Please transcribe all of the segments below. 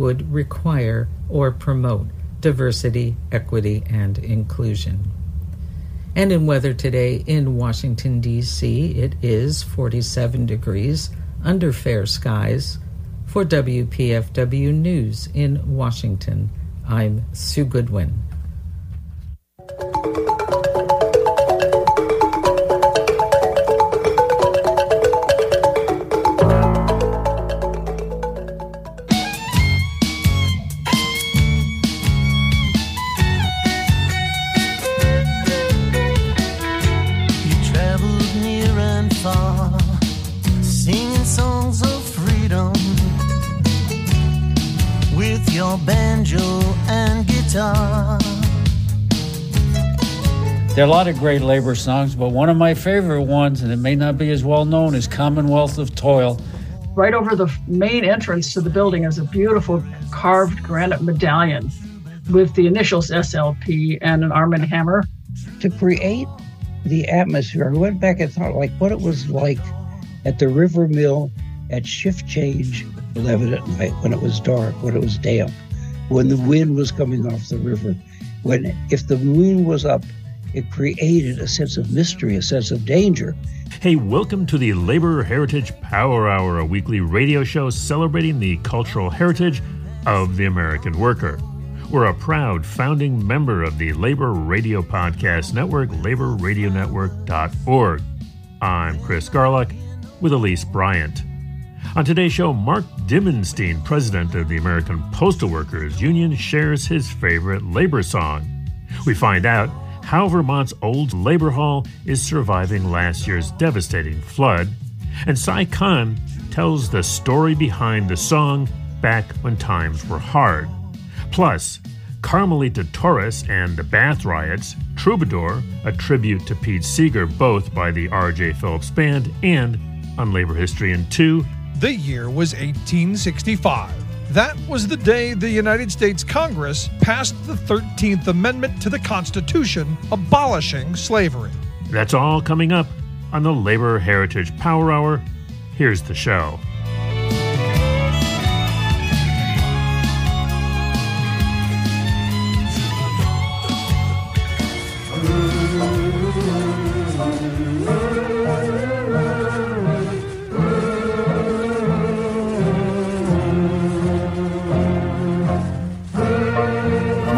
would require or promote diversity, equity, and inclusion. And in weather today in Washington, D.C., it is 47 degrees under fair skies. For WPFW News in Washington, I'm Sue Goodwin. Great labor songs, but one of my favorite ones, and it may not be as well known, is Commonwealth of Toil. Right over the main entrance to the building is a beautiful carved granite medallion with the initials SLP and an Arm & Hammer. To create the atmosphere, I went back and thought like what it was like at the river mill at shift change 11 at night when it was dark, when it was damp, when the wind was coming off the river, when if the moon was up it created a sense of mystery, a sense of danger. Hey, welcome to the Labor Heritage Power Hour, a weekly radio show celebrating the cultural heritage of the American worker. We're a proud founding member of the Labor Radio Podcast Network, laborradionetwork.org. I'm Chris Garlock with Elise Bryant. On today's show, Mark Dimondstein, president of the American Postal Workers Union, shares his favorite labor song. We find out how Vermont's old labor hall is surviving last year's devastating flood, and Si Kahn tells the story behind the song Back When Times Were Hard. Plus, Carmelita Torres and the Bath Riots, Troubadour, a tribute to Pete Seeger, both by the R.J. Phillips Band, and on Labor History in 2. The year was 1865. That was the day the United States Congress passed the 13th Amendment to the Constitution abolishing slavery. That's all coming up on the Labor Heritage Power Hour. Here's the show.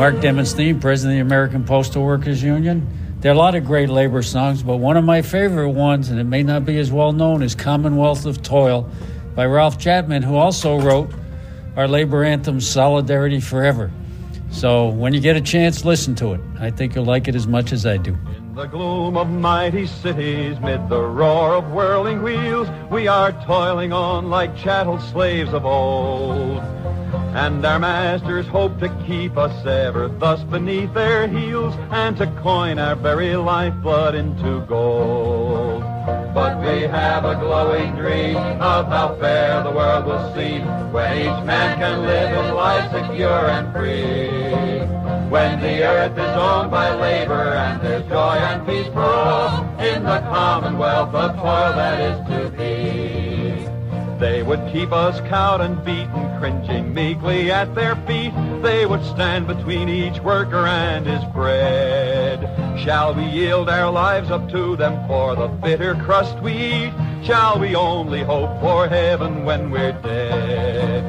Mark Dimondstein, President of the American Postal Workers Union. There are a lot of great labor songs, but one of my favorite ones, and it may not be as well known, is Commonwealth of Toil by Ralph Chaplin, who also wrote our labor anthem, Solidarity Forever. So when you get a chance, listen to it. I think you'll like it as much as I do. In the gloom of mighty cities, mid the roar of whirling wheels, we are toiling on like chattel slaves of old. And our masters hope to keep us ever thus beneath their heels and to coin our very lifeblood into gold. But we have a glowing dream of how fair the world will seem when each man can live his life secure and free. When the earth is owned by labor and there's joy and peace for all in the commonwealth of toil that is to be. They would keep us cowed and beaten, cringing meekly at their feet. They would stand between each worker and his bread. Shall we yield our lives up to them for the bitter crust we eat? Shall we only hope for heaven when we're dead?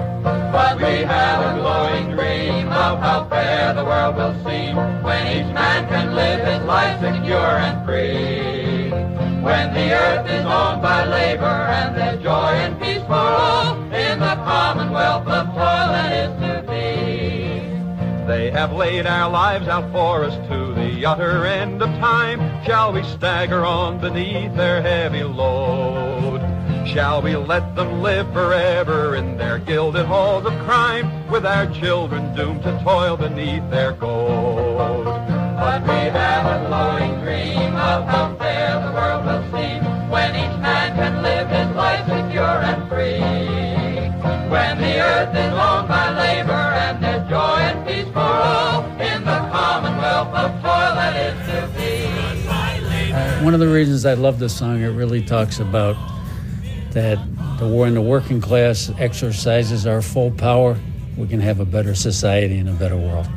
But we have a glowing dream of how fair the world will seem when each man can live his life secure and free. When the earth is owned by labor and there's joy and peace for all in the commonwealth of toil that is to be. They have laid our lives out for us to the utter end of time. Shall we stagger on beneath their heavy load? Shall we let them live forever in their gilded halls of crime with our children doomed to toil beneath their gold? But we have a glowing dream of the world will seem when each man can live his life secure and free. When the earth is by labor and there's joy and peace for all in the commonwealth of toil that is to be. One of the reasons I love this song, it really talks about that the war in the working class exercises our full power we can have a better society and a better world.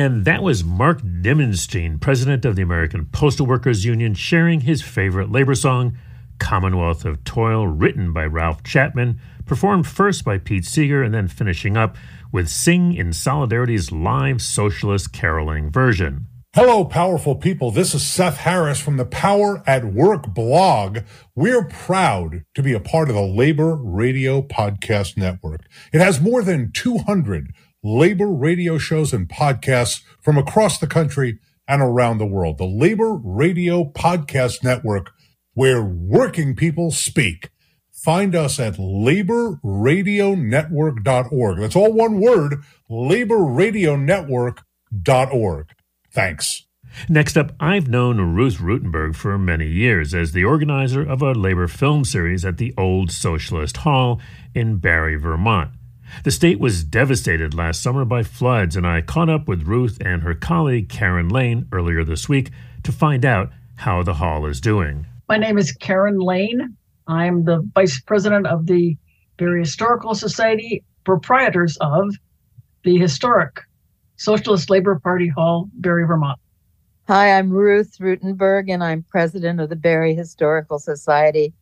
And that was Mark Dimondstein, president of the American Postal Workers Union, sharing his favorite labor song, Commonwealth of Toil, written by Ralph Chaplin, performed first by Pete Seeger, and then finishing up with Sing in Solidarity's live socialist caroling version. Hello, powerful people. This is Seth Harris from the Power at Work blog. We're proud to be a part of the Labor Radio Podcast Network. It has more than 200 labor radio shows and podcasts from across the country and around the world. The Labor Radio Podcast Network, where working people speak. Find us at laborradionetwork.org. That's all one word, laborradionetwork.org. Thanks. Next up, I've known Ruth Rutenberg for many years as the organizer of a labor film series at the Old Socialist Hall in Barre, Vermont. The state was devastated last summer by floods, and I caught up with Ruth and her colleague Karen Lane earlier this week to find out how the hall is doing. My name is Karen Lane. I'm the vice president of the Barre Historical Society, proprietors of the historic Socialist Labor Party Hall, Barre, Vermont. Hi, I'm Ruth Rutenberg, and I'm president of the Barre Historical Society,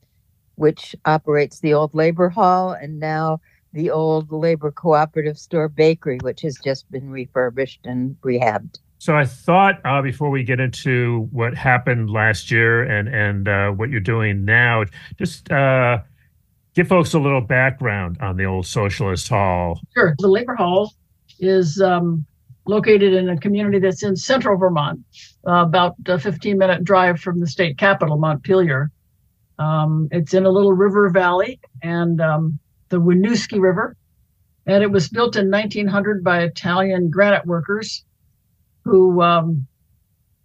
which operates the old Labor Hall and now the old labor cooperative store bakery, which has just been refurbished and rehabbed. So I thought uh, before we get into what happened last year and and uh, what you're doing now, just uh, give folks a little background on the old Socialist Hall. Sure. The Labor Hall is um, located in a community that's in central Vermont, uh, about a 15 minute drive from the state capital, Montpelier. Um, it's in a little river valley, and um, the Winooski River. And it was built in 1900 by Italian granite workers who um,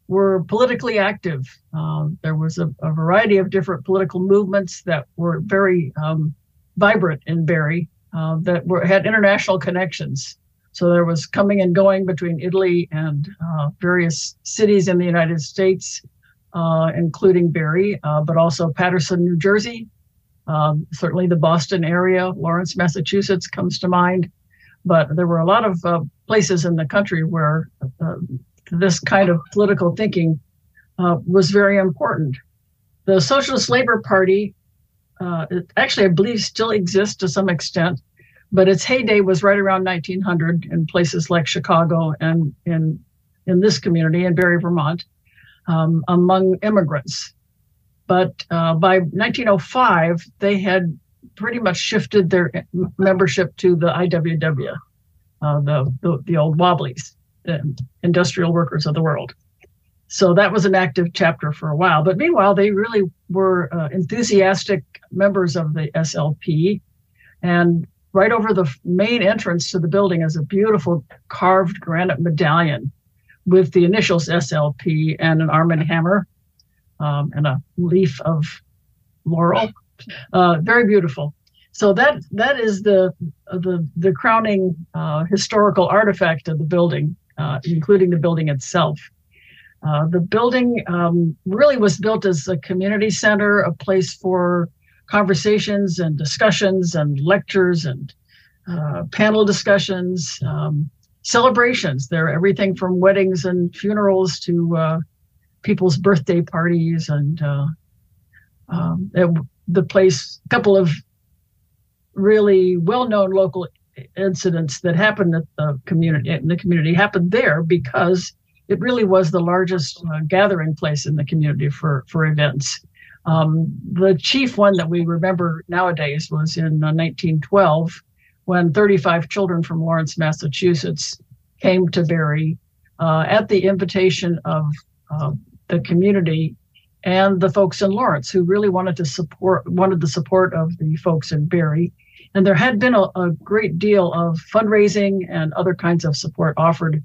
were politically active. Um, there was a, a, variety of different political movements that were very um, vibrant in Barre uh, that were, had international connections. So there was coming and going between Italy and uh, various cities in the United States, uh, including Barre, uh, but also Paterson, New Jersey, um, certainly, the Boston area, Lawrence, Massachusetts comes to mind. But there were a lot of uh, places in the country where uh, this kind of political thinking uh, was very important. The Socialist Labor Party, uh, actually, I believe, still exists to some extent, but its heyday was right around 1900 in places like Chicago and in in this community in Barre, Vermont, um, among immigrants. But uh, by 1905, they had pretty much shifted their membership to the IWW, uh, the, the, the old Wobblies, the industrial workers of the world. So that was an active chapter for a while. But meanwhile, they really were uh, enthusiastic members of the SLP. And right over the main entrance to the building is a beautiful carved granite medallion with the initials SLP and an arm and hammer um, and a leaf of laurel. Uh, very beautiful. So that that is the the the crowning uh, historical artifact of the building, uh, including the building itself. Uh, the building um, really was built as a community center, a place for conversations and discussions and lectures and uh, panel discussions, um, celebrations. There, everything from weddings and funerals to uh, people's birthday parties, and uh, um, the place. A couple of really well-known local incidents that happened at the community in the community happened there because it really was the largest uh, gathering place in the community for for events. Um, the chief one that we remember nowadays was in uh, 1912 when 35 children from Lawrence, Massachusetts came to Barre uh, at the invitation of uh, the community and the folks in Lawrence who really wanted to support wanted the support of the folks in Barre. And there had been a, a great deal of fundraising and other kinds of support offered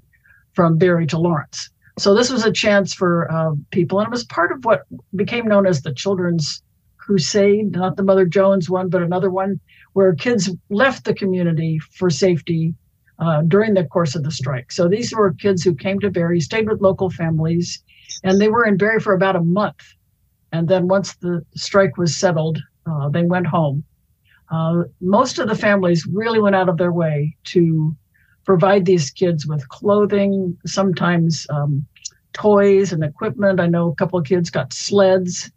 from Barre to Lawrence. So this was a chance for uh, people, and it was part of what became known as the Children's Crusade, not the Mother Jones one, but another one where kids left the community for safety uh, during the course of the strike. So these were kids who came to Barre, stayed with local families, and they were in Barre for about a month. And then once the strike was settled, uh, they went home. Uh, most of the families really went out of their way to provide these kids with clothing, sometimes um, toys and equipment. I know a couple of kids got sleds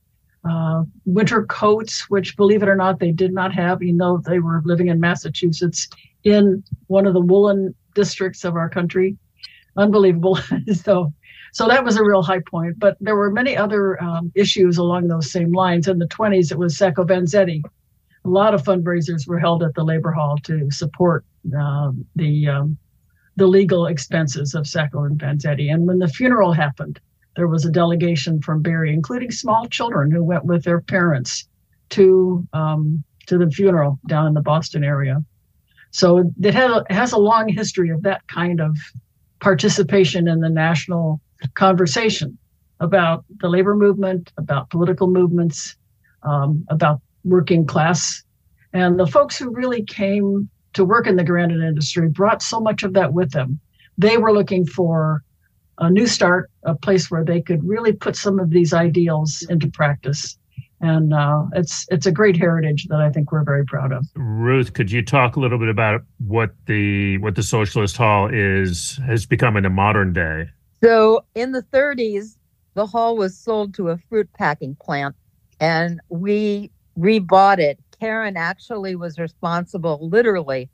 uh, winter coats, which, believe it or not, they did not have, even though they were living in Massachusetts in one of the woolen districts of our country. Unbelievable. so, so that was a real high point. But there were many other um, issues along those same lines. In the 20s, it was Sacco Vanzetti. A lot of fundraisers were held at the Labor Hall to support uh, the um, the legal expenses of Sacco and Vanzetti. And when the funeral happened, there was a delegation from Barre, including small children who went with their parents to um, to the funeral down in the Boston area. So it it has a long history of that kind of participation in the national conversation about the labor movement, about political movements, um, about working class. And the folks who really came to work in the granite industry brought so much of that with them. They were looking for a new start, a place where they could really put some of these ideals into practice. And uh, it's it's a great heritage that I think we're very proud of. Ruth, could you talk a little bit about what the what the Socialist Hall is has become in the modern day? So in the 30s, the hall was sold to a fruit packing plant, and we rebought it. Karen actually was responsible, literally,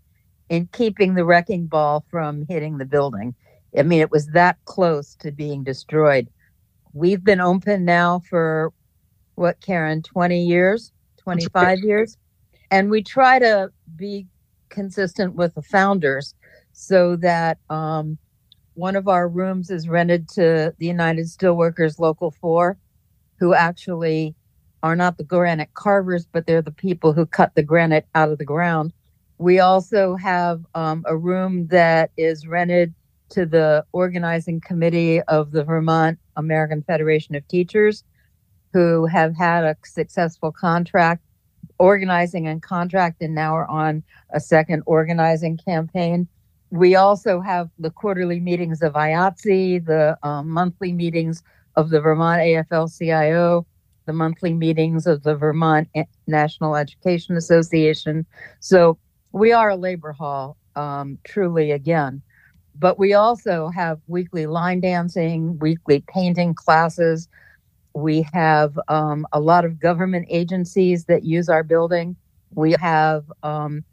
in keeping the wrecking ball from hitting the building. I mean, it was that close to being destroyed. We've been open now for what, Karen, 20 years, 25 years? And we try to be consistent with the founders so that um, one of our rooms is rented to the United Steelworkers Local 4, who actually are not the granite carvers, but they're the people who cut the granite out of the ground. We also have um, a room that is rented to the organizing committee of the Vermont American Federation of Teachers, who have had a successful contract organizing and contract, and now are on a second organizing campaign. We also have the quarterly meetings of IATSE, the um, monthly meetings of the Vermont AFL CIO, the monthly meetings of the Vermont National Education Association. So we are a labor hall, um, truly, again. But we also have weekly line dancing, weekly painting classes. We have um, a lot of government agencies that use our building. We have um,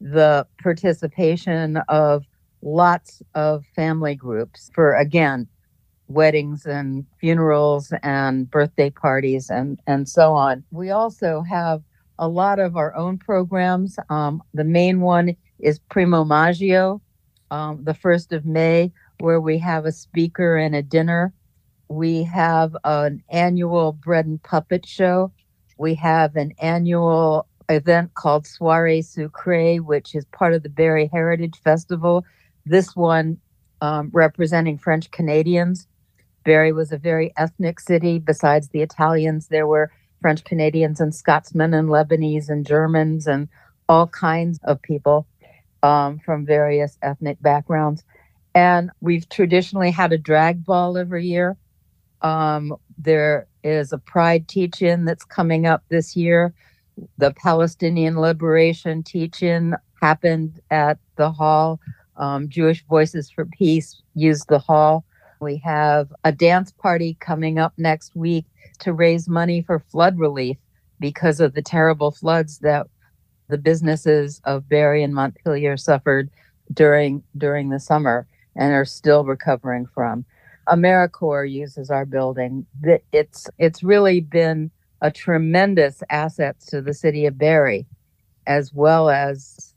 the participation of lots of family groups for, again, weddings and funerals and birthday parties and, and so on. We also have a lot of our own programs. Um, the main one is Primo Maggio, um, the 1st of May, where we have a speaker and a dinner. We have an annual bread and puppet show. We have an annual event called Soiree Sucrée, which is part of the Barre Heritage Festival. This one um, representing French Canadians. Barre was a very ethnic city. Besides the Italians, there were French Canadians and Scotsmen and Lebanese and Germans and all kinds of people um, from various ethnic backgrounds. And we've traditionally had a drag ball every year. Um, there is a pride teach in that's coming up this year. The Palestinian Liberation teach-in happened at the hall. Um, Jewish Voices for Peace used the hall. We have a dance party coming up next week to raise money for flood relief because of the terrible floods that the businesses of Barre and Montpelier suffered during during the summer and are still recovering from. AmeriCorps uses our building. It's it's really been a tremendous asset to the city of Barre, as well as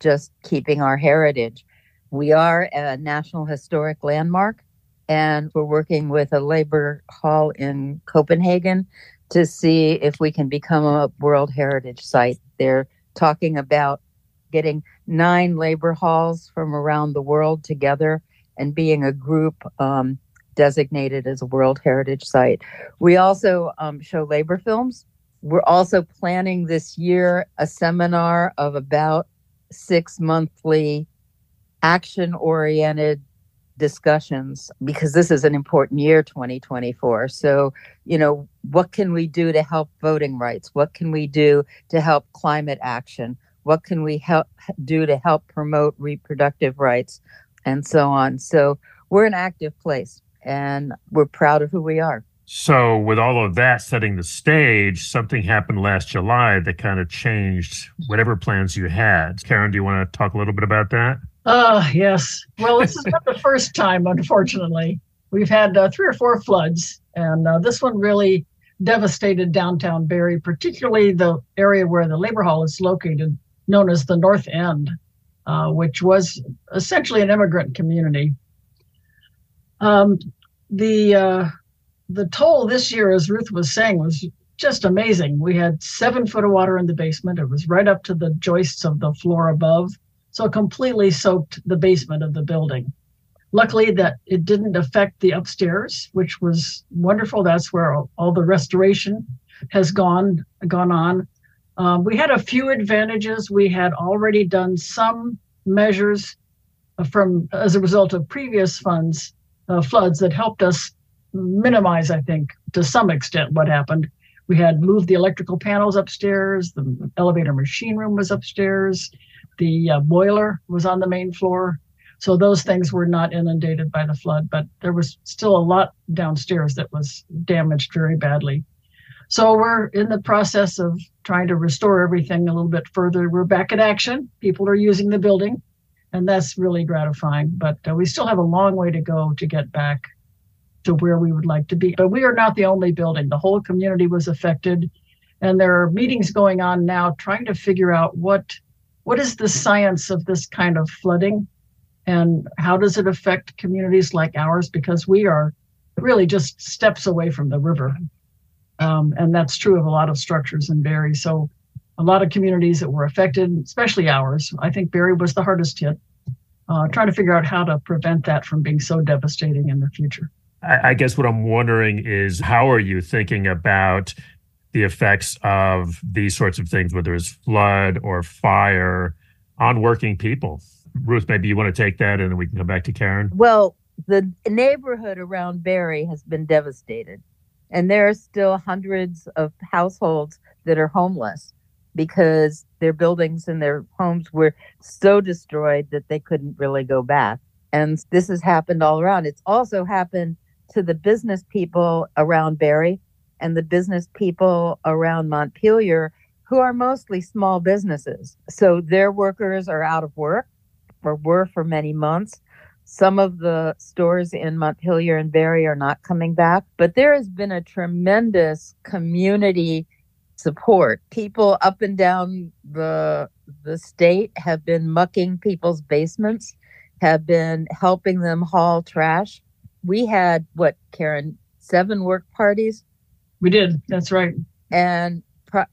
just keeping our heritage. We are a National Historic Landmark, and we're working with a labor hall in Copenhagen to see if we can become a World Heritage Site. They're talking about getting nine labor halls from around the world together and being a group um, designated as a World Heritage Site. We also um, show labor films. We're also planning this year a seminar of about six monthly action oriented discussions because this is an important year 2024 so you know what can we do to help voting rights? What can we do to help climate action? What can we help do to help promote reproductive rights? And so on. So we're an active place and we're proud of who we are so with all of that setting the stage something happened last july that kind of changed whatever plans you had karen do you want to talk a little bit about that uh, yes. Well, this is not the first time, unfortunately. We've had uh, three or four floods, and uh, this one really devastated downtown Barre, particularly the area where the labor hall is located, known as the North End, uh, which was essentially an immigrant community. Um, the uh, the toll this year, as Ruth was saying, was just amazing. We had seven foot of water in the basement. It was right up to the joists of the floor above so it completely soaked the basement of the building. Luckily, that it didn't affect the upstairs, which was wonderful. That's where all the restoration has gone gone on. Um, we had a few advantages. We had already done some measures from as a result of previous funds uh, floods that helped us minimize, I think, to some extent what happened. We had moved the electrical panels upstairs. The elevator machine room was upstairs. The uh, boiler was on the main floor. So those things were not inundated by the flood, but there was still a lot downstairs that was damaged very badly. So we're in the process of trying to restore everything a little bit further. We're back in action. People are using the building, and that's really gratifying. But uh, we still have a long way to go to get back to where we would like to be. But we are not the only building. The whole community was affected, and there are meetings going on now trying to figure out what what is the science of this kind of flooding and how does it affect communities like ours because we are really just steps away from the river um, and that's true of a lot of structures in Barre so a lot of communities that were affected especially ours i think Barre was the hardest hit uh, trying to figure out how to prevent that from being so devastating in the future I guess what I'm wondering is how are you thinking about the effects of these sorts of things, whether it's flood or fire, on working people. Ruth, maybe you want to take that and then we can come back to Karen. Well, the neighborhood around Barre has been devastated, and there are still hundreds of households that are homeless because their buildings and their homes were so destroyed that they couldn't really go back. And this has happened all around. It's also happened to the business people around Barre and the business people around Montpelier who are mostly small businesses. So their workers are out of work or were for many months. Some of the stores in Montpelier and Barre are not coming back, but there has been a tremendous community support. People up and down the the state have been mucking people's basements, have been helping them haul trash. We had what, Karen, seven work parties we did. That's right. And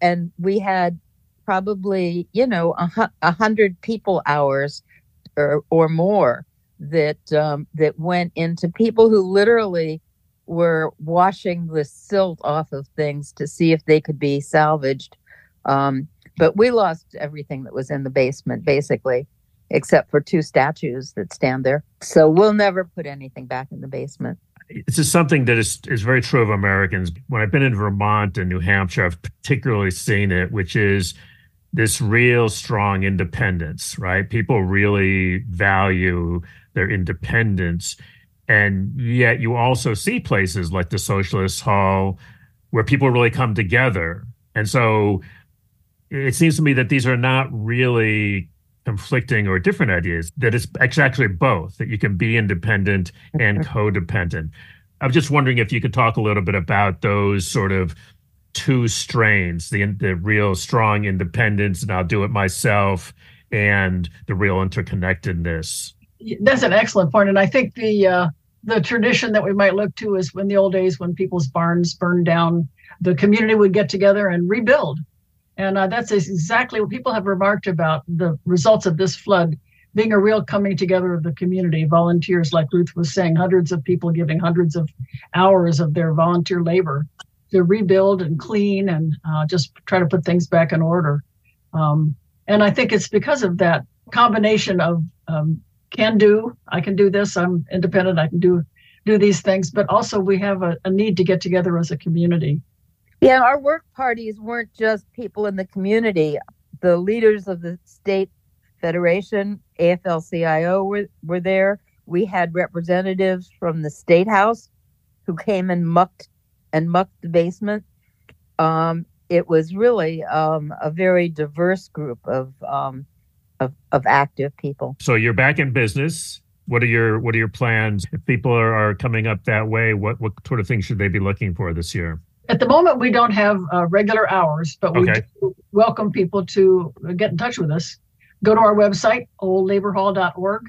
and we had probably you know a, hundred people hours or or more that um, that went into people who literally were washing the silt off of things to see if they could be salvaged. Um, but we lost everything that was in the basement, basically, except for two statues that stand there. So we'll never put anything back in the basement this is something that is is very true of Americans. When I've been in Vermont and New Hampshire, I've particularly seen it, which is this real strong independence, right? People really value their independence. And yet you also see places like the Socialist Hall where people really come together. And so it seems to me that these are not really conflicting or different ideas, that it's actually both, that you can be independent and codependent. I'm just wondering if you could talk a little bit about those sort of two strains the, the real strong independence, and I'll do it myself, and the real interconnectedness. That's an excellent point. And I think the, uh, the tradition that we might look to is in the old days when people's barns burned down, the community would get together and rebuild and uh, that's exactly what people have remarked about the results of this flood being a real coming together of the community. Volunteers, like Ruth was saying, hundreds of people giving hundreds of hours of their volunteer labor to rebuild and clean and uh, just try to put things back in order. Um, and I think it's because of that combination of um, can do, I can do this, I'm independent, I can do do these things, but also we have a, a need to get together as a community. Yeah, our work parties weren't just people in the community. The leaders of the state federation, AFL-CIO, were, were there. We had representatives from the state house who came and mucked and mucked the basement. Um, it was really um, a very diverse group of, um, of of active people. So you're back in business. What are your what are your plans? If people are, are coming up that way, what what sort of things should they be looking for this year? At the moment, we don't have uh, regular hours, but we okay. welcome people to get in touch with us. Go to our website, oldlaborhall.org,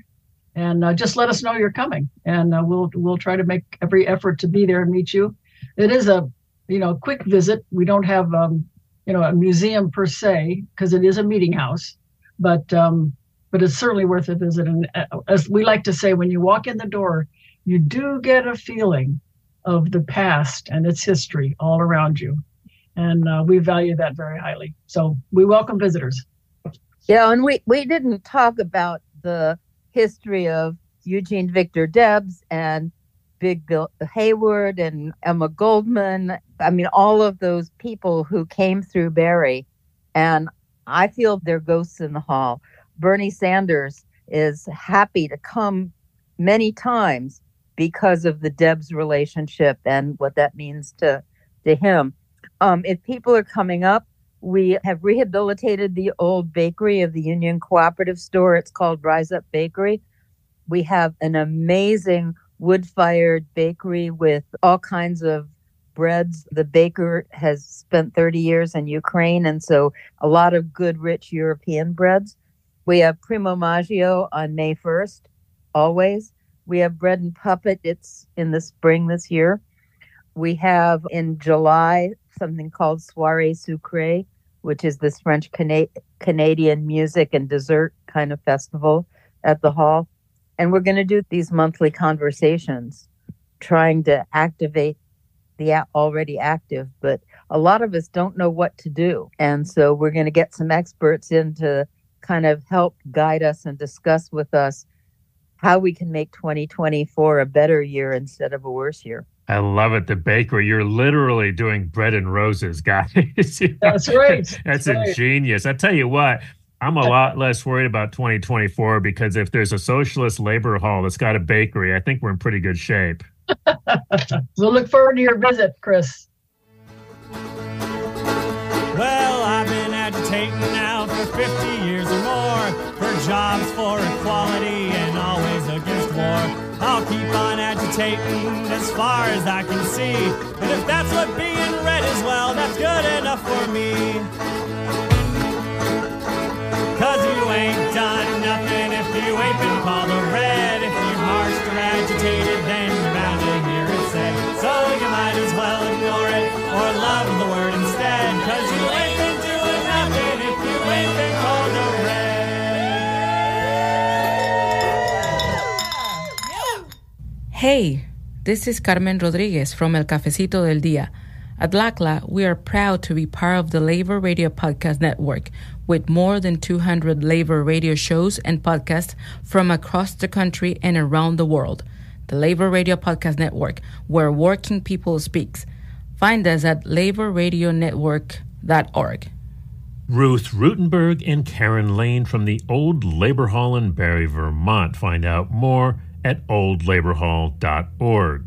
and uh, just let us know you're coming, and uh, we'll we'll try to make every effort to be there and meet you. It is a you know quick visit. We don't have um, you know a museum per se because it is a meeting house, but um, but it's certainly worth a visit. And uh, as we like to say, when you walk in the door, you do get a feeling of the past and its history all around you. And uh, we value that very highly. So we welcome visitors. Yeah, and we, we didn't talk about the history of Eugene Victor Debs and Big Bill Haywood and Emma Goldman. I mean, all of those people who came through Barre. And I feel they're ghosts in the hall. Bernie Sanders is happy to come many times because of the Debs relationship and what that means to to him. Um, if people are coming up, we have rehabilitated the old bakery of the Union Cooperative Store. It's called Rise Up Bakery. We have an amazing wood fired bakery with all kinds of breads. The baker has spent 30 years in Ukraine, and so a lot of good, rich European breads. We have Primo Maggio on May 1st, always. We have Bread and Puppet. It's in the spring this year. We have in July something called Soiree Sucrée, which is this French Cana- Canadian music and dessert kind of festival at the hall. And we're going to do these monthly conversations, trying to activate the already active, but a lot of us don't know what to do. And so we're going to get some experts in to kind of help guide us and discuss with us how we can make 2024 a better year instead of a worse year. I love it. The bakery, you're literally doing bread and roses, guys. That's right. That's, That's ingenious. I tell you what, I'm a lot less worried about 2024 because if there's a socialist labor hall that's got a bakery, I think we're in pretty good shape. we'll look forward to your visit, Chris. Well, I've been agitating now for 50 years or more for jobs, for equality, and always against war. I'll keep on agitating as far as I can see. And if that's what being red is, well, that's good enough for me. Cause you ain't done nothing if you ain't been called a red. If you marched or agitated, Hey, this is Carmen Rodriguez from El Cafecito del Día. At LCLAA, we are proud to be part of the Labor Radio Podcast Network with more than 200 labor radio shows and podcasts from across the country and around the world. the Labor Radio Podcast Network, where working people speaks. Find us at laborradionetwork.org. Ruth Rutenberg and Karen Lane from the Old Labor Hall in Barre, Vermont. Find out more at oldlaborhall.org.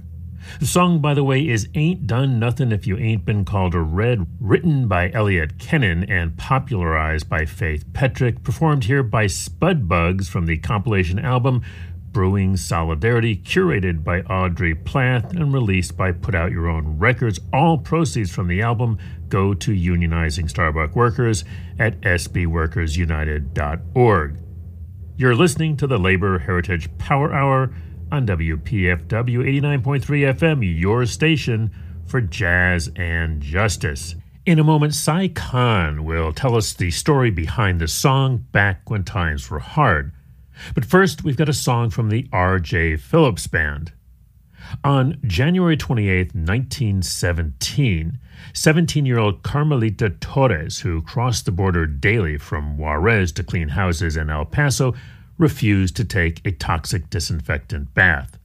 The song, by the way, is Ain't Done Nothing If You Ain't Been Called a Red, written by Elliot Kenin and popularized by Faith Petric, performed here by Spud Bugs from the compilation album Brewing Solidarity, curated by Audrey Plath and released by Put Out Your Own Records. All proceeds from the album go to unionizing Starbucks workers at sbworkersunited.org. You're listening to the Labor Heritage Power Hour on WPFW 89.3 FM, your station for jazz and justice. In a moment, Si Kahn will tell us the story behind the song Back When Times Were Hard. But first, we've got a song from the R.J. Phillips Band. On January 28, 1917, 17 year old Carmelita Torres, who crossed the border daily from Juarez to clean houses in El Paso, refused to take a toxic disinfectant bath.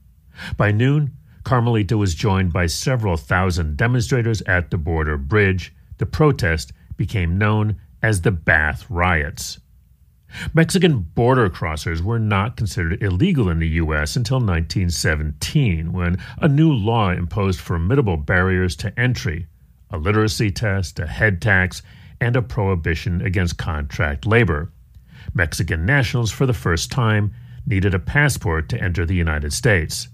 By noon, Carmelita was joined by several thousand demonstrators at the border bridge. The protest became known as the Bath Riots. Mexican border crossers were not considered illegal in the U.S. until 1917, when a new law imposed formidable barriers to entry a literacy test, a head tax, and a prohibition against contract labor. Mexican nationals, for the first time, needed a passport to enter the United States.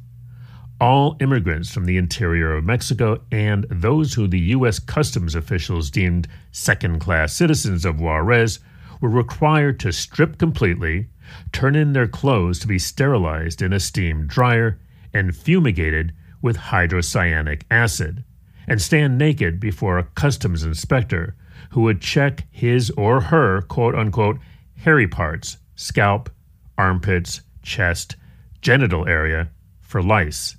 All immigrants from the interior of Mexico and those who the U.S. customs officials deemed second class citizens of Juarez were required to strip completely, turn in their clothes to be sterilized in a steam dryer, and fumigated with hydrocyanic acid, and stand naked before a customs inspector who would check his or her quote unquote hairy parts, scalp, armpits, chest, genital area for lice.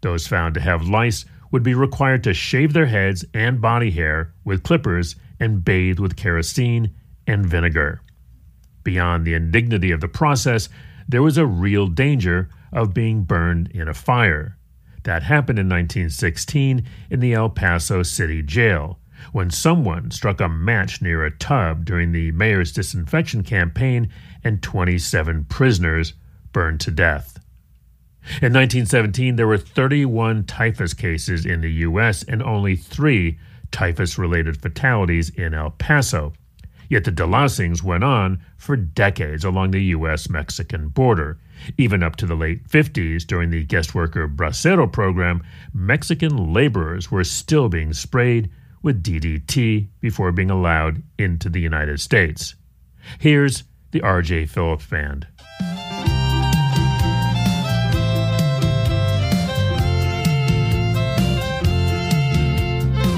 Those found to have lice would be required to shave their heads and body hair with clippers and bathe with kerosene and vinegar. Beyond the indignity of the process, there was a real danger of being burned in a fire. That happened in 1916 in the El Paso City Jail, when someone struck a match near a tub during the mayor's disinfection campaign and 27 prisoners burned to death. In 1917, there were 31 typhus cases in the U.S. and only three typhus related fatalities in El Paso. Yet the delousings went on for decades along the U.S. Mexican border. Even up to the late 50s, during the guest worker Bracero program, Mexican laborers were still being sprayed with DDT before being allowed into the United States. Here's the R.J. Phillips Band.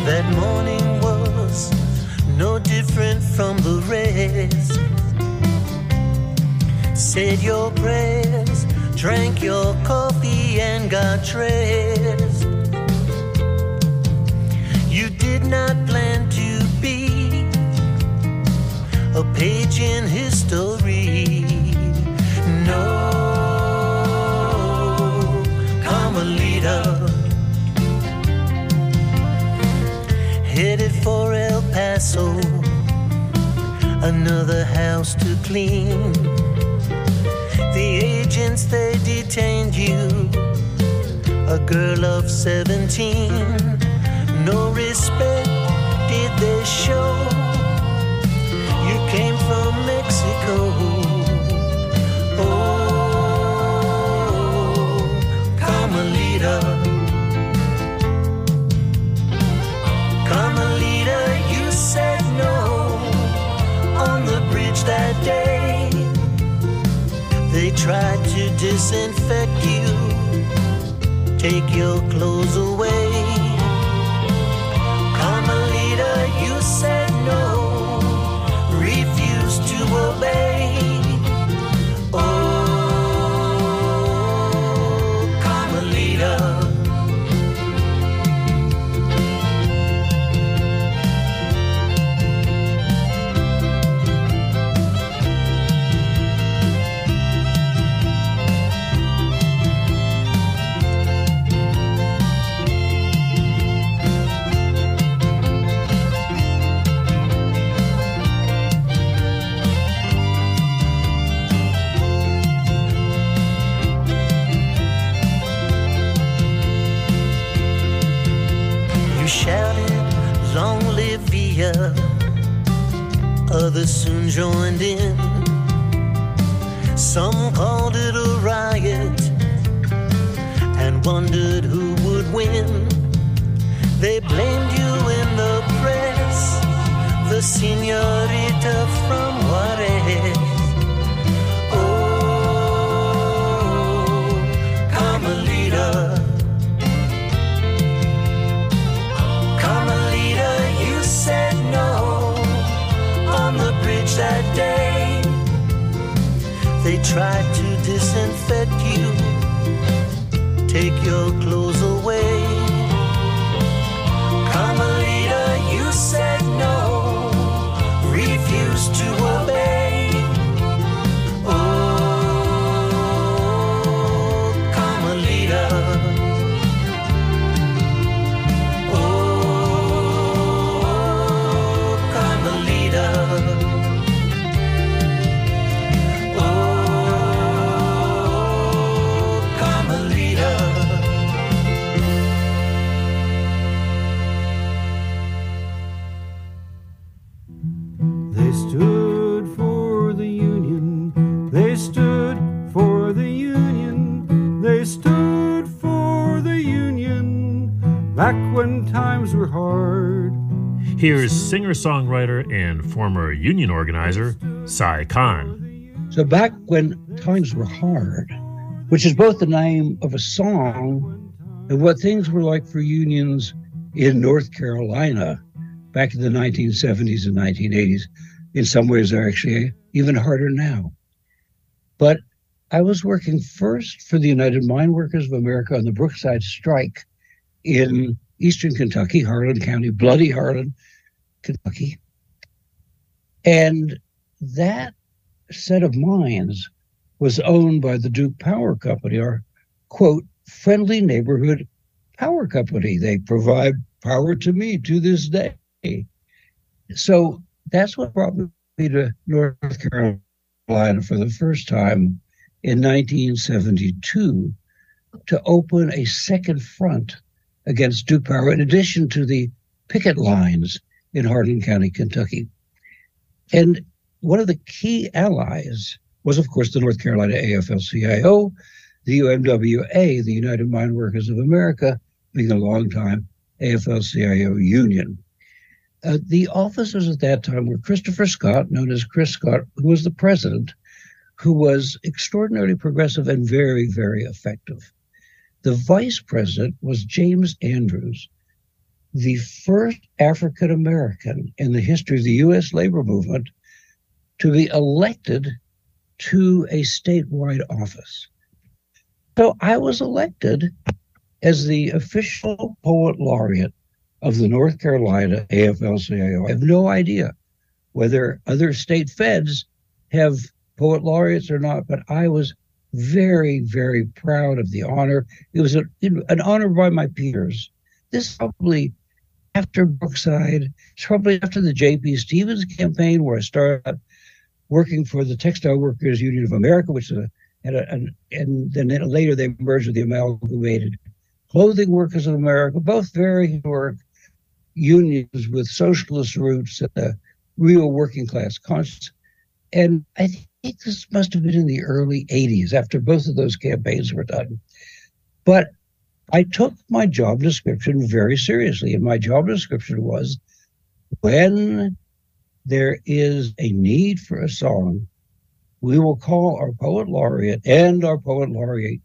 That morning was no different from the rest. Said your prayers, drank your coffee, and got dressed. You did not plan to be a page in history. No, Carmelita. Headed for El Paso, another house to clean. The agents they detained you, a girl of 17 no respect did they show. You came from Mexico. Tried to disinfect you, take your clothes away. Joined in. Some called it a riot and wondered who would win. They blamed you in the press, the senorita from Juarez. They try to disinfect you, take your clothes Here's singer songwriter and former union organizer Si Kahn. So back when times were hard, which is both the name of a song and what things were like for unions in North Carolina back in the 1970s and 1980s. In some ways, they're actually even harder now. But I was working first for the United Mine Workers of America on the Brookside strike in eastern Kentucky, Harlan County, bloody Harlan, Kentucky. And that set of mines was owned by the Duke Power Company, our quote, friendly neighborhood power company. They provide power to me to this day. So that's what brought me to North Carolina for the first time in 1972 to open a second front against Duke Power, in addition to the picket lines in Harlan County, Kentucky. And one of the key allies was, of course, the North Carolina AFL-CIO, the UMWA, the United Mine Workers of America, being a long-time AFL-CIO union. Uh, the officers at that time were Christopher Scott, known as Chris Scott, who was the president, who was extraordinarily progressive and very, very effective. The vice president was James Andrews, the first African American in the history of the U.S. labor movement to be elected to a statewide office. So I was elected as the official poet laureate of the North Carolina AFL-CIO. I have no idea whether other state feds have poet laureates or not, but I was very, very proud of the honor. It was a, an honor by my peers. This probably after Brookside, it's probably after the J.P. Stevens campaign, where I started working for the Textile Workers Union of America, which is a, and, a, and, and then later they merged with the Amalgamated Clothing Workers of America, both very historic unions with socialist roots and a real working class conscience. And I think this must have been in the early 80s after both of those campaigns were done. But I took my job description very seriously. And my job description was when there is a need for a song, we will call our poet laureate and our poet laureate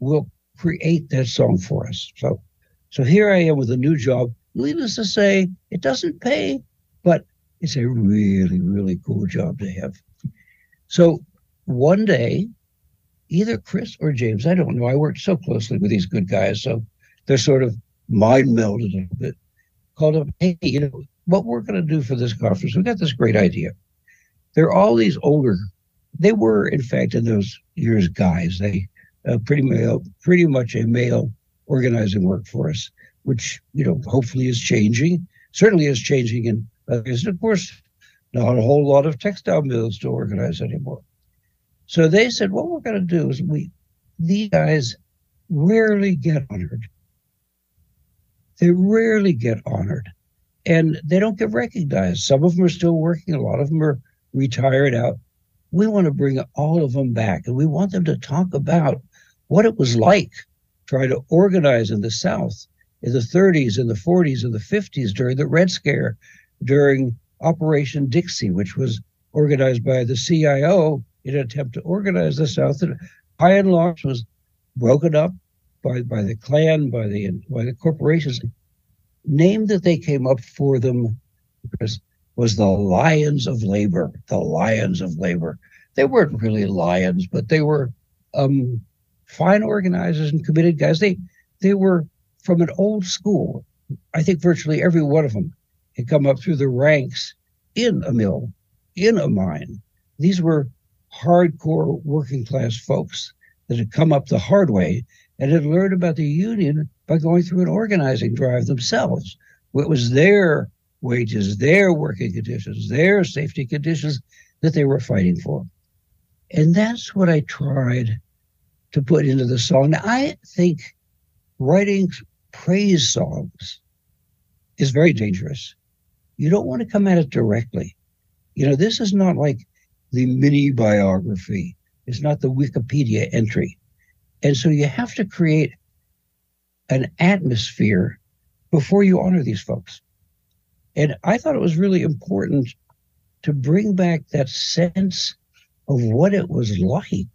will create that song for us. So so here I am with a new job. Needless to say, it doesn't pay, but it's a really, really cool job to have. So one day, either Chris or James, I don't know. I worked so closely with these good guys, so they're sort of mind melded a bit. Called up, hey, you know what we're going to do for this conference? We got this great idea. There are all these older. They were, in fact, in those years, guys. They uh, pretty male, pretty much a male organizing workforce, which you know hopefully is changing. Certainly is changing in. Uh, of course, not a whole lot of textile mills to organize anymore. So they said, what we're going to do is we, these guys rarely get honored. They rarely get honored and they don't get recognized. Some of them are still working. A lot of them are retired out. We want to bring all of them back and we want them to talk about what it was like trying to organize in the South in the 30s and the 40s and the 50s during the Red Scare, during Operation Dixie, which was organized by the CIO in an attempt to organize the South. And by and large was broken up by, by the Klan, by the by the corporations. Name that they came up for them was, was the Lions of Labor. The Lions of Labor. They weren't really lions, but they were um, fine organizers and committed guys. They they were from an old school. I think virtually every one of them had come up through the ranks in a mill, in a mine. These were hardcore working class folks that had come up the hard way and had learned about the union by going through an organizing drive themselves. It was their wages, their working conditions, their safety conditions that they were fighting for. And that's what I tried to put into the song. Now, I think writing praise songs is very dangerous. You don't want to come at it directly. You know, this is not like the mini biography, it's not the Wikipedia entry. And so you have to create an atmosphere before you honor these folks. And I thought it was really important to bring back that sense of what it was like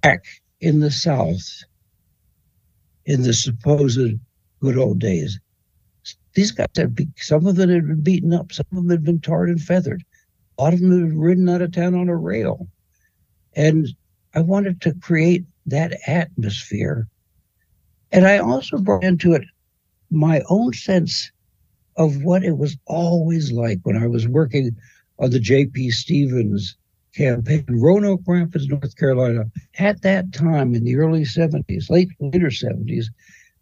back in the South in the supposed good old days. These guys had some of them had been beaten up, some of them had been tarred and feathered, a lot of them had ridden out of town on a rail. And I wanted to create that atmosphere. And I also brought into it my own sense of what it was always like when I was working on the J.P. Stevens campaign, in Roanoke Rapids, North Carolina. At that time in the early 70s, late later 70s,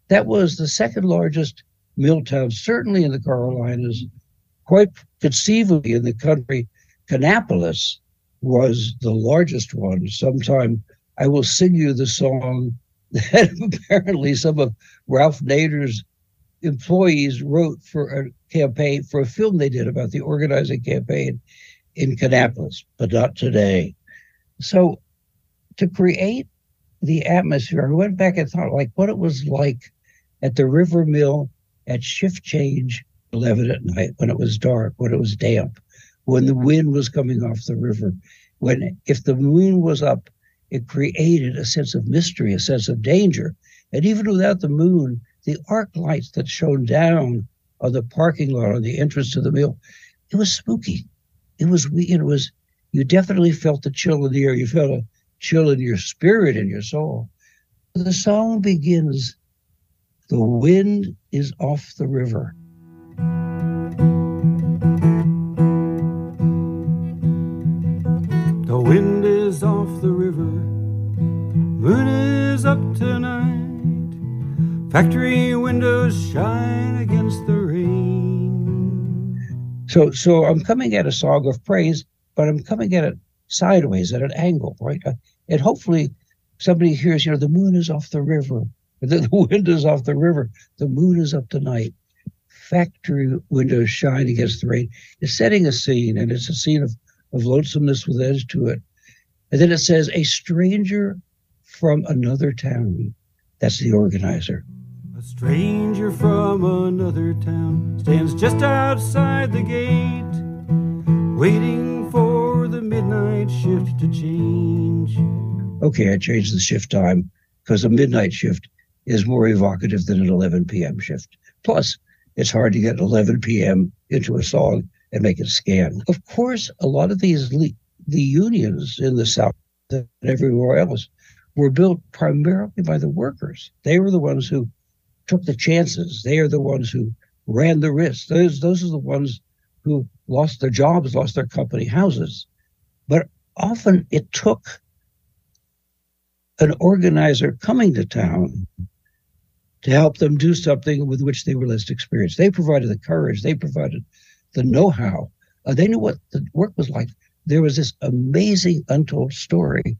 that was the second largest mill town, certainly in the Carolinas, quite conceivably in the country. Kannapolis was the largest one. Sometime I will sing you the song that apparently some of Ralph Nader's employees wrote for a campaign for a film they did about the organizing campaign in Kannapolis, but not today. So to create the atmosphere, I went back and thought like what it was like at the river mill at shift change 11 at night when it was dark, when it was damp, when the mm-hmm. wind was coming off the river, when if the moon was up, it created a sense of mystery, a sense of danger. And even without the moon, the arc lights that shone down on the parking lot on the entrance to the mill, it was spooky it was it was you definitely felt the chill in the air. You felt a chill in your spirit and your soul. The song begins, the wind is off the river. Moon is up tonight. Factory windows shine against the so, so I'm coming at a song of praise, but I'm coming at it sideways at an angle, right? Uh, and hopefully somebody hears, you know, the moon is off the river, the wind is off the river, the moon is up tonight. Factory windows shine against the rain. It's setting a scene, and it's a scene of, of lonesomeness with edge to it. And then it says, a stranger from another town. That's the organizer. A stranger from another town stands just outside the gate, waiting for the midnight shift to change. Okay, I changed the shift time because a midnight shift is more evocative than an 11 p.m. shift. Plus, it's hard to get 11 p.m. into a song and make it scan. Of course, a lot of these le- the unions in the South and everywhere else were built primarily by the workers. They were the ones who took the chances. They are the ones who ran the risk. Those those are the ones who lost their jobs, lost their company houses. But often it took an organizer coming to town to help them do something with which they were less experienced. They provided the courage, they provided the know how. Uh, they knew what the work was like. There was this amazing untold story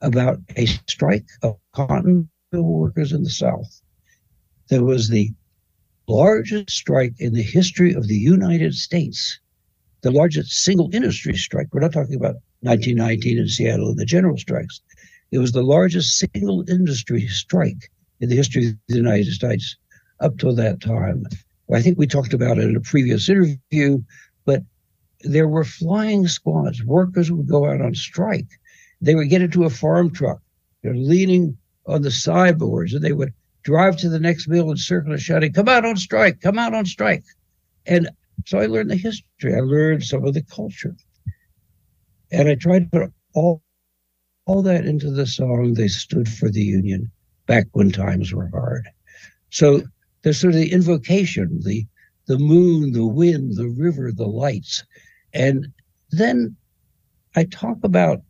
about a strike of cotton mill workers in the South there was the largest strike in the history of the United States. the largest single industry strike. We're not talking about 1919 in Seattle and the general strikes. It was the largest single industry strike in the history of the United States up till that time. I think we talked about it in a previous interview, but there were flying squads. Workers would go out on strike. They would get into a farm truck. They're leaning on the sideboards and they would drive to the next mill and circle and shouting, come out on strike, come out on strike. And so I learned the history. I learned some of the culture. And I tried to put all, all that into the song. They stood for the Union back when times were hard. So there's sort of the invocation, the the moon, the wind, the river, the lights. And then I talk about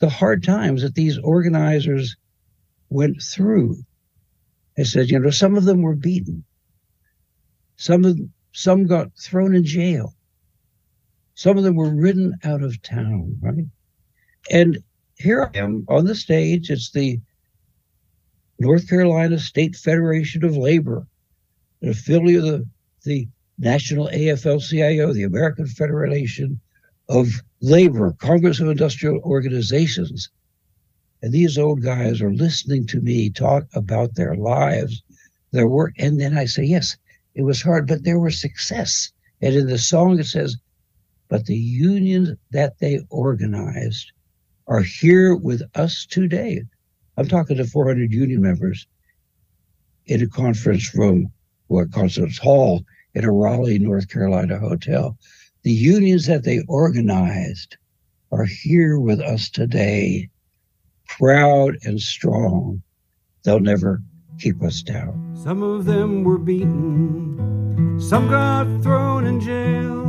the hard times that these organizers went through. I said, you know, some of them were beaten. Some of some got thrown in jail. Some of them were ridden out of town, right? And here I am on the stage. It's the North Carolina State Federation of Labor, an affiliate of the, the National AFL-CIO, the American Federation of Labor, Congress of Industrial Organizations. And these old guys are listening to me talk about their lives, their work. And then I say, yes, it was hard, but there was success. And in the song, it says, but the unions that they organized are here with us today. I'm talking to 400 union members in a conference room or a conference hall in a Raleigh, North Carolina hotel. The unions that they organized are here with us today, proud and strong. They'll never keep us down. Some of them were beaten, some got thrown in jail,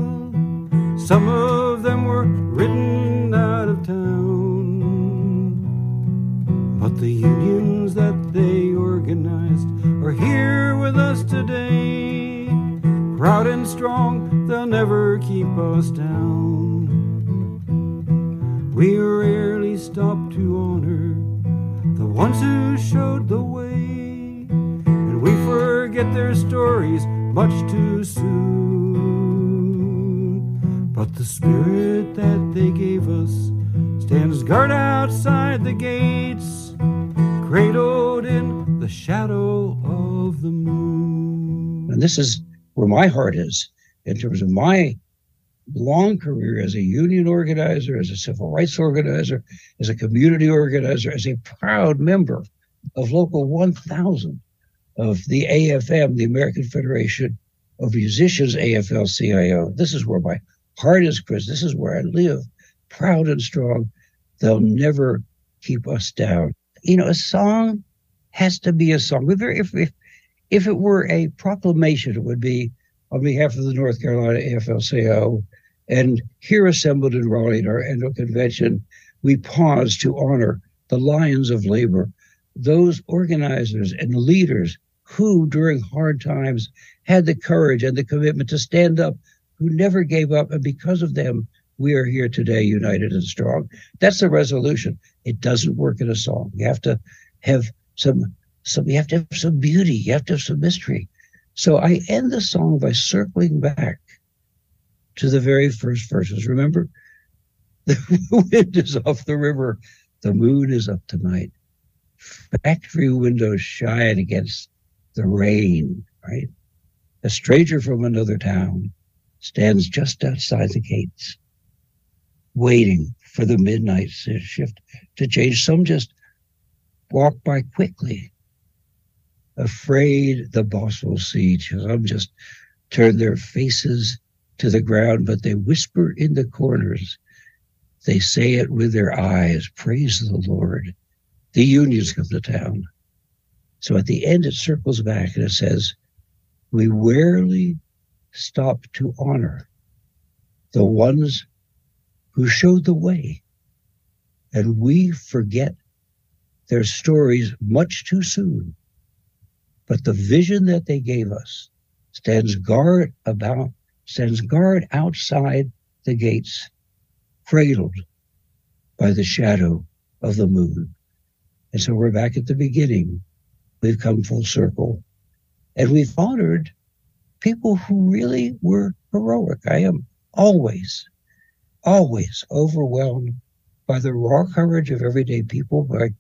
some of them were ridden out of town. But the unions that they organized are here with us today, proud and strong, they'll never keep us down. We rarely stop to honor the ones who showed the way, and we forget their stories much too soon. But the spirit that they gave us stands guard outside the gates, cradled in the shadow of the moon. And this is where my heart is in terms of my long career as a union organizer, as a civil rights organizer, as a community organizer, as a proud member of Local 1000 of the AFM, the American Federation of Musicians, AFL CIO. This is where my heart is, Chris. This is where I live, proud and strong. They'll never keep us down. You know, a song has to be a song. If, if, if it were a proclamation, it would be on behalf of the North Carolina AFL-CIO and here assembled in Raleigh at our annual convention, we pause to honor the lions of labor, those organizers and leaders who, during hard times, had the courage and the commitment to stand up, who never gave up. And because of them, we are here today, united and strong. That's the resolution. It doesn't work in a song. You have to have some, some, you have to have some beauty. You have to have some mystery. So I end the song by circling back to the very first verses. Remember, the wind is off the river, the moon is up tonight. Factory windows shine against the rain, right? A stranger from another town stands just outside the gates, waiting for the midnight shift to change. Some just walk by quickly, afraid the boss will see. Some just turn their faces to the ground, but they whisper in the corners. They say it with their eyes. Praise the Lord. The unions come to town. So at the end, it circles back and it says, We rarely stop to honor the ones who showed the way, and we forget their stories much too soon. But the vision that they gave us stands hmm. guard about stands guard outside the gates, cradled by the shadow of the moon. And so we're back at the beginning. We've come full circle and we've honored people who really were heroic. I am always, always overwhelmed by the raw courage of everyday people, by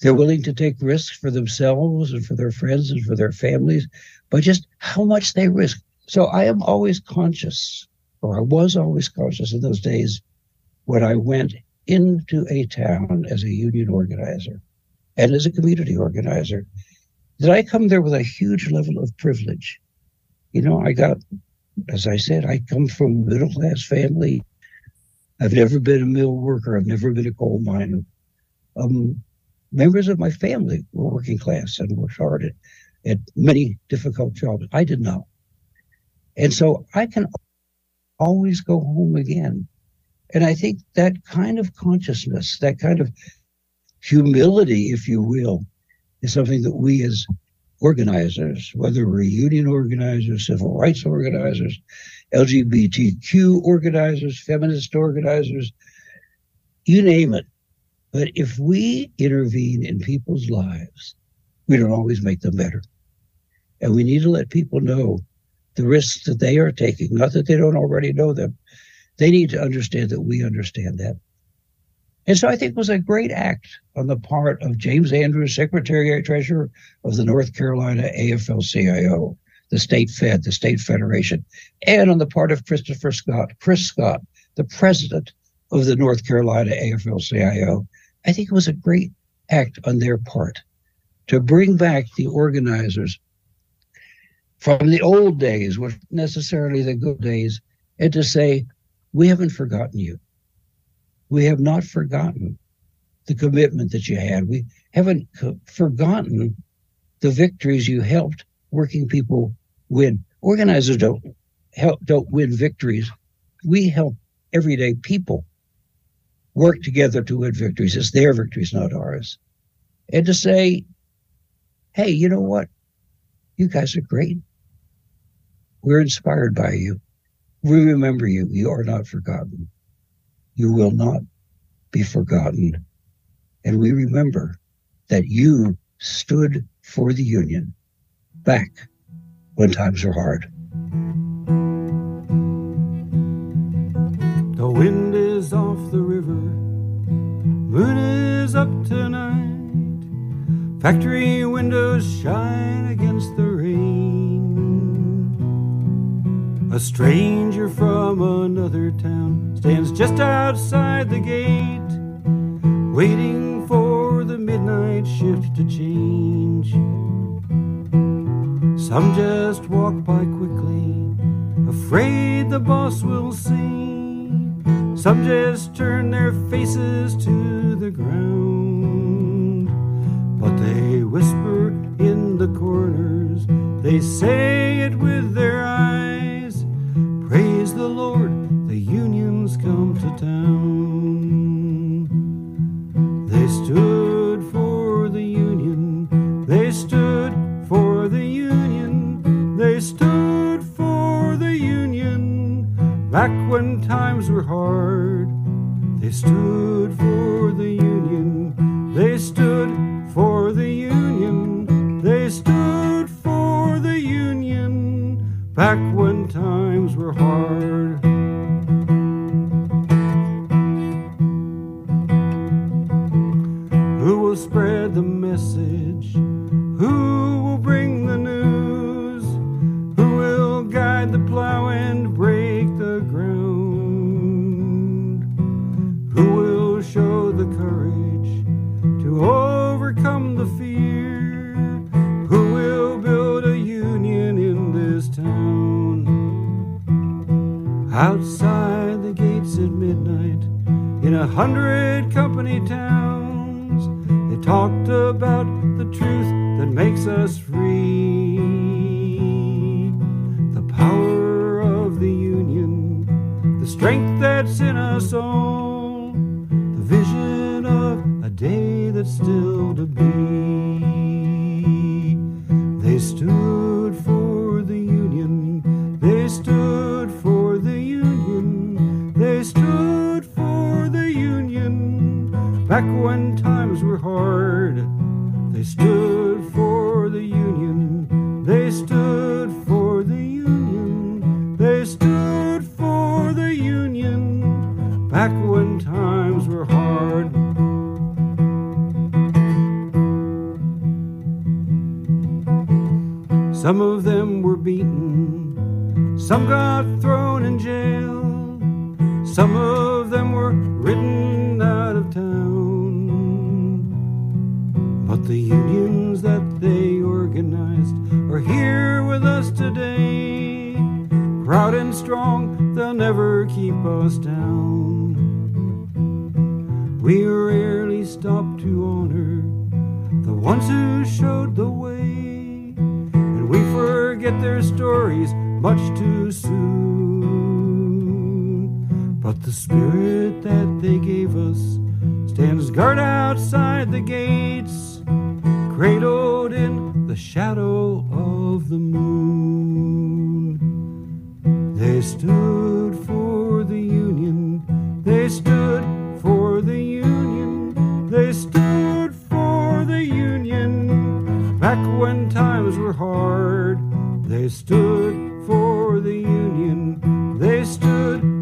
they're willing to take risks for themselves and for their friends and for their families, but just how much they risk. So I am always conscious, or I was always conscious in those days when I went into a town as a union organizer and as a community organizer, that I come there with a huge level of privilege. You know, I got, as I said, I come from a middle class family. I've never been a mill worker. I've never been a coal miner. Um, members of my family were working class and worked hard at, at many difficult jobs. I did not. And so I can always go home again. And I think that kind of consciousness, that kind of humility, if you will, is something that we as organizers, whether we're union organizers, civil rights organizers, LGBTQ organizers, feminist organizers, you name it. But if we intervene in people's lives, we don't always make them better. And we need to let people know the risks that they are taking, not that they don't already know them. They need to understand that we understand that. And so I think it was a great act on the part of James Andrews, Secretary Treasurer of the North Carolina AFL CIO, the state Fed, the state federation, and on the part of Christopher Scott, Chris Scott, the president of the North Carolina AFL CIO. I think it was a great act on their part to bring back the organizers from the old days, which necessarily the good days, and to say, we haven't forgotten you. We have not forgotten the commitment that you had. We haven't co- forgotten the victories you helped working people win. Organizers don't help don't win victories. We help everyday people work together to win victories. It's their victories, not ours. And to say, hey, you know what? You guys are great. We're inspired by you. We remember you. You are not forgotten. You will not be forgotten. And we remember that you stood for the Union back when times were hard. The wind moon is up tonight. Factory windows shine against the rain. A stranger from another town stands just outside the gate, waiting for the midnight shift to change. Some just walk by quickly, afraid the boss will see. Some just turn their faces to the ground. But they whisper in the corners, they say it with their eyes. Praise the Lord, the union's come to town. They stood for the union, they stood for the union, they stood for the union. Back when times were hard, they stood for the union, they stood for the union, they stood for the union. Back when times were hard. Who will spread the message? Outside the gates at midnight, in a hundred company towns, they talked about the truth that makes us free. The power of the union, the strength that's in us all, the vision of a day that's still to We rarely stop to honor the ones who showed the way, and we forget their stories much too soon. But the spirit that they gave us stands guard outside the gates, cradled in the shadow of the moon. They stood stood for the Union, they stood for the Union. Back when times were hard, they stood for the Union, they stood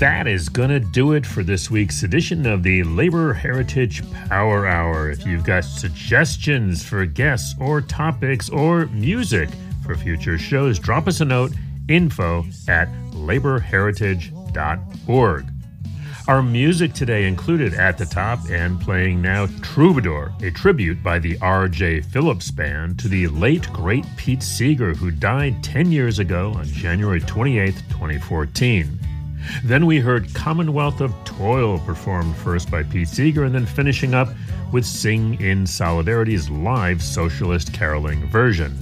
that is going to do it for this week's edition of the Labor Heritage Power Hour. If you've got suggestions for guests or topics or music for future shows, drop us a note info at laborheritage.org. Our music today included at the top and playing now Troubadour, a tribute by the R.J. Phillips Band to the late great Pete Seeger, who died 10 years ago on January 28, 2014. Then we heard Commonwealth of Toil performed first by Pete Seeger and then finishing up with Sing in Solidarity's live socialist caroling version.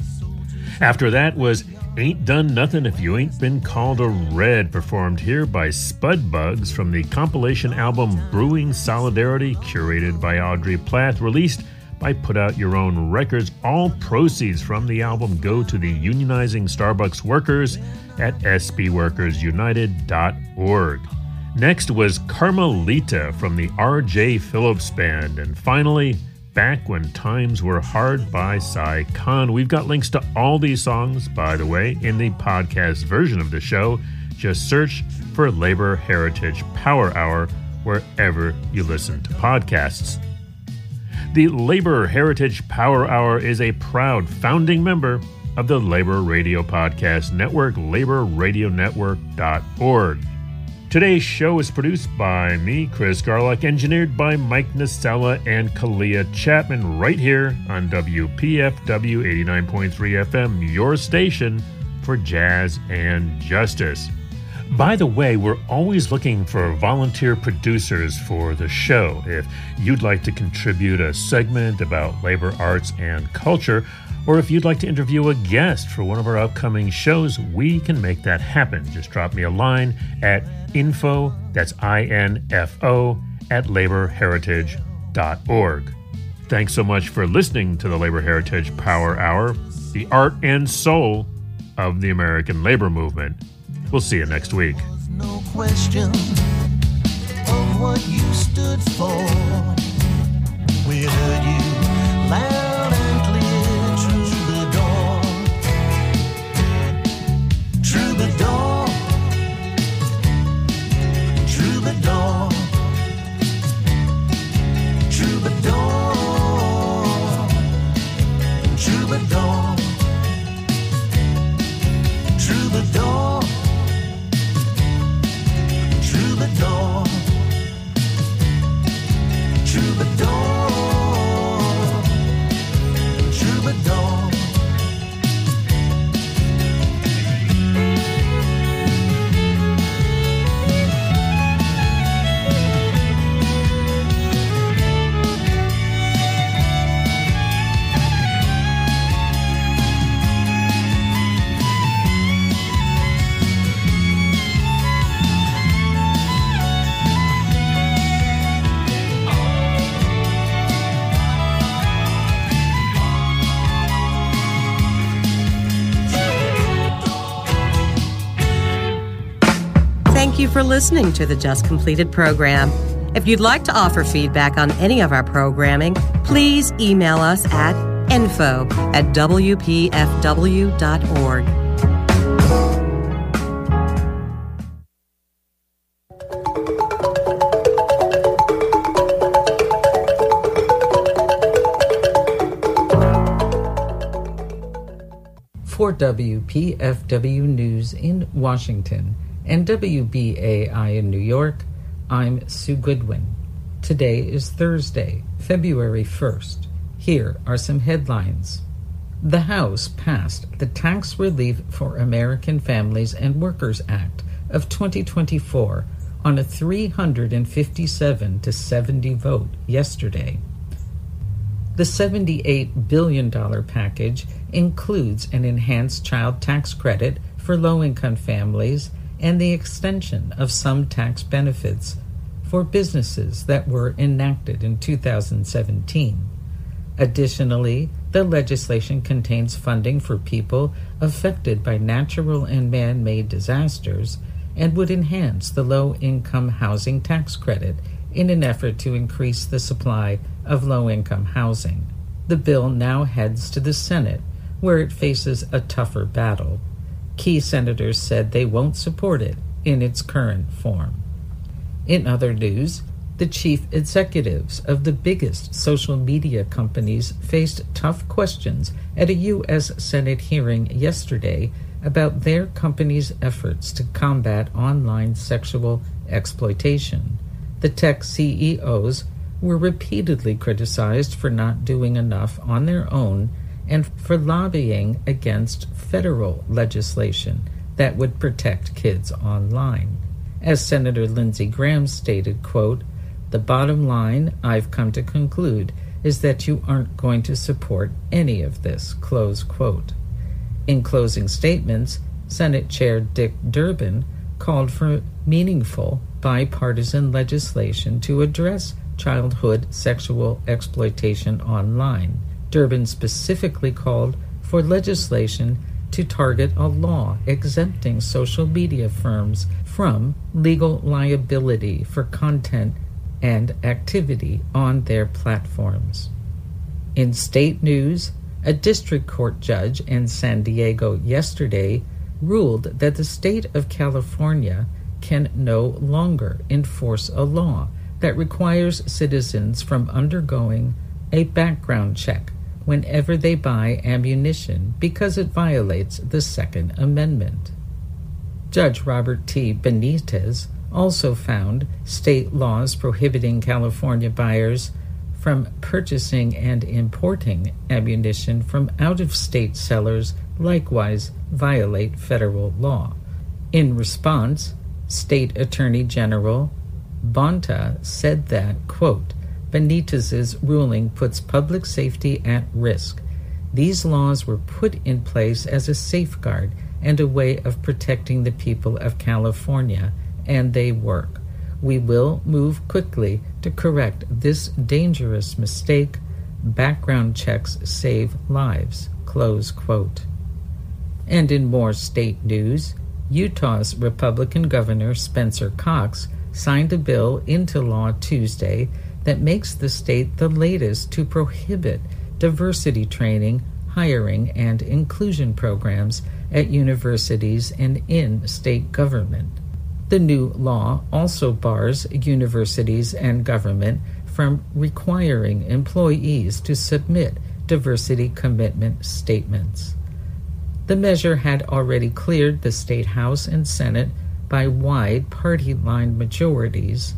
After that was Ain't Done Nothing If You Ain't Been Called a Red, performed here by Spud Bugs from the compilation album Brewing Solidarity, curated by Audrey Plath, released by Put Out Your Own Records. All proceeds from the album go to the unionizing Starbucks workers at sbworkersunited.org. Next was Carmelita from the R.J. Phillips Band. And finally, Back When Times Were Hard by Si Kahn. We've got links to all these songs, by the way, in the podcast version of the show. Just search for Labor Heritage Power Hour wherever you listen to podcasts. The Labor Heritage Power Hour is a proud founding member of the Labor Radio Podcast Network, laborradionetwork.org. Today's show is produced by me, Chris Garlock, engineered by Mike Nasella and Kalia Chapman, right here on WPFW 89.3 FM, your station for jazz and justice. By the way, we're always looking for volunteer producers for the show. If you'd like to contribute a segment about labor, arts, and culture, or if you'd like to interview a guest for one of our upcoming shows, we can make that happen. Just drop me a line at info, that's I-N-F-O, at laborheritage.org. Thanks so much for listening to the Labor Heritage Power Hour, the art and soul of the American labor movement. We'll see you next week. no question of what you stood for. We heard you loud you for listening to the Just Completed program. If you'd like to offer feedback on any of our programming, please email us at info at wpfw.org. For WPFW News in Washington and WBAI in New York, I'm Sue Goodwin. Today is Thursday, February 1st. Here are some headlines. The House passed the Tax Relief for American Families and Workers Act of 2024 on a 357 to 70 vote yesterday. The $78 billion package includes an enhanced child tax credit for low income families and the extension of some tax benefits for businesses that were enacted in 2017. Additionally, the legislation contains funding for people affected by natural and man made disasters and would enhance the low income housing tax credit in an effort to increase the supply of low income housing. The bill now heads to the Senate, where it faces a tougher battle. Key senators said they won't support it in its current form. In other news, the chief executives of the biggest social media companies faced tough questions at a U.S. Senate hearing yesterday about their company's efforts to combat online sexual exploitation. The tech CEOs were repeatedly criticized for not doing enough on their own and for lobbying against federal legislation that would protect kids online. As Senator Lindsey Graham stated, quote, the bottom line I've come to conclude is that you aren't going to support any of this, close quote. In closing statements, Senate Chair Dick Durbin called for meaningful bipartisan legislation to address childhood sexual exploitation online. Durbin specifically called for legislation to target a law exempting social media firms from legal liability for content and activity on their platforms. In state news, a district court judge in San Diego yesterday ruled that the state of California can no longer enforce a law that requires citizens from undergoing a background check whenever they buy ammunition because it violates the Second Amendment. Judge Roger T. Benitez also found state laws prohibiting California buyers from purchasing and importing ammunition from out of state sellers likewise violate federal law. In response, State Attorney General Bonta said that, quote, Benitez's ruling puts public safety at risk. These laws were put in place as a safeguard and a way of protecting the people of California, and they work. We will move quickly to correct this dangerous mistake. Background checks save lives. Close quote. And in more state news, Utah's Republican Governor Spencer Cox signed a bill into law Tuesday that makes the state the latest to prohibit diversity training, hiring, and inclusion programs at universities and in state government. The new law also bars universities and government from requiring employees to submit diversity commitment statements. The measure had already cleared the state House and Senate by wide party line majorities.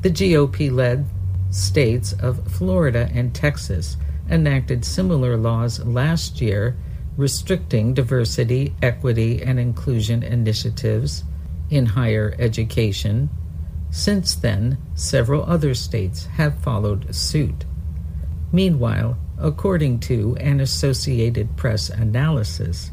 The GOP led states of Florida and Texas enacted similar laws last year restricting diversity, equity, and inclusion initiatives in higher education. Since then, several other states have followed suit. Meanwhile, according to an Associated Press analysis,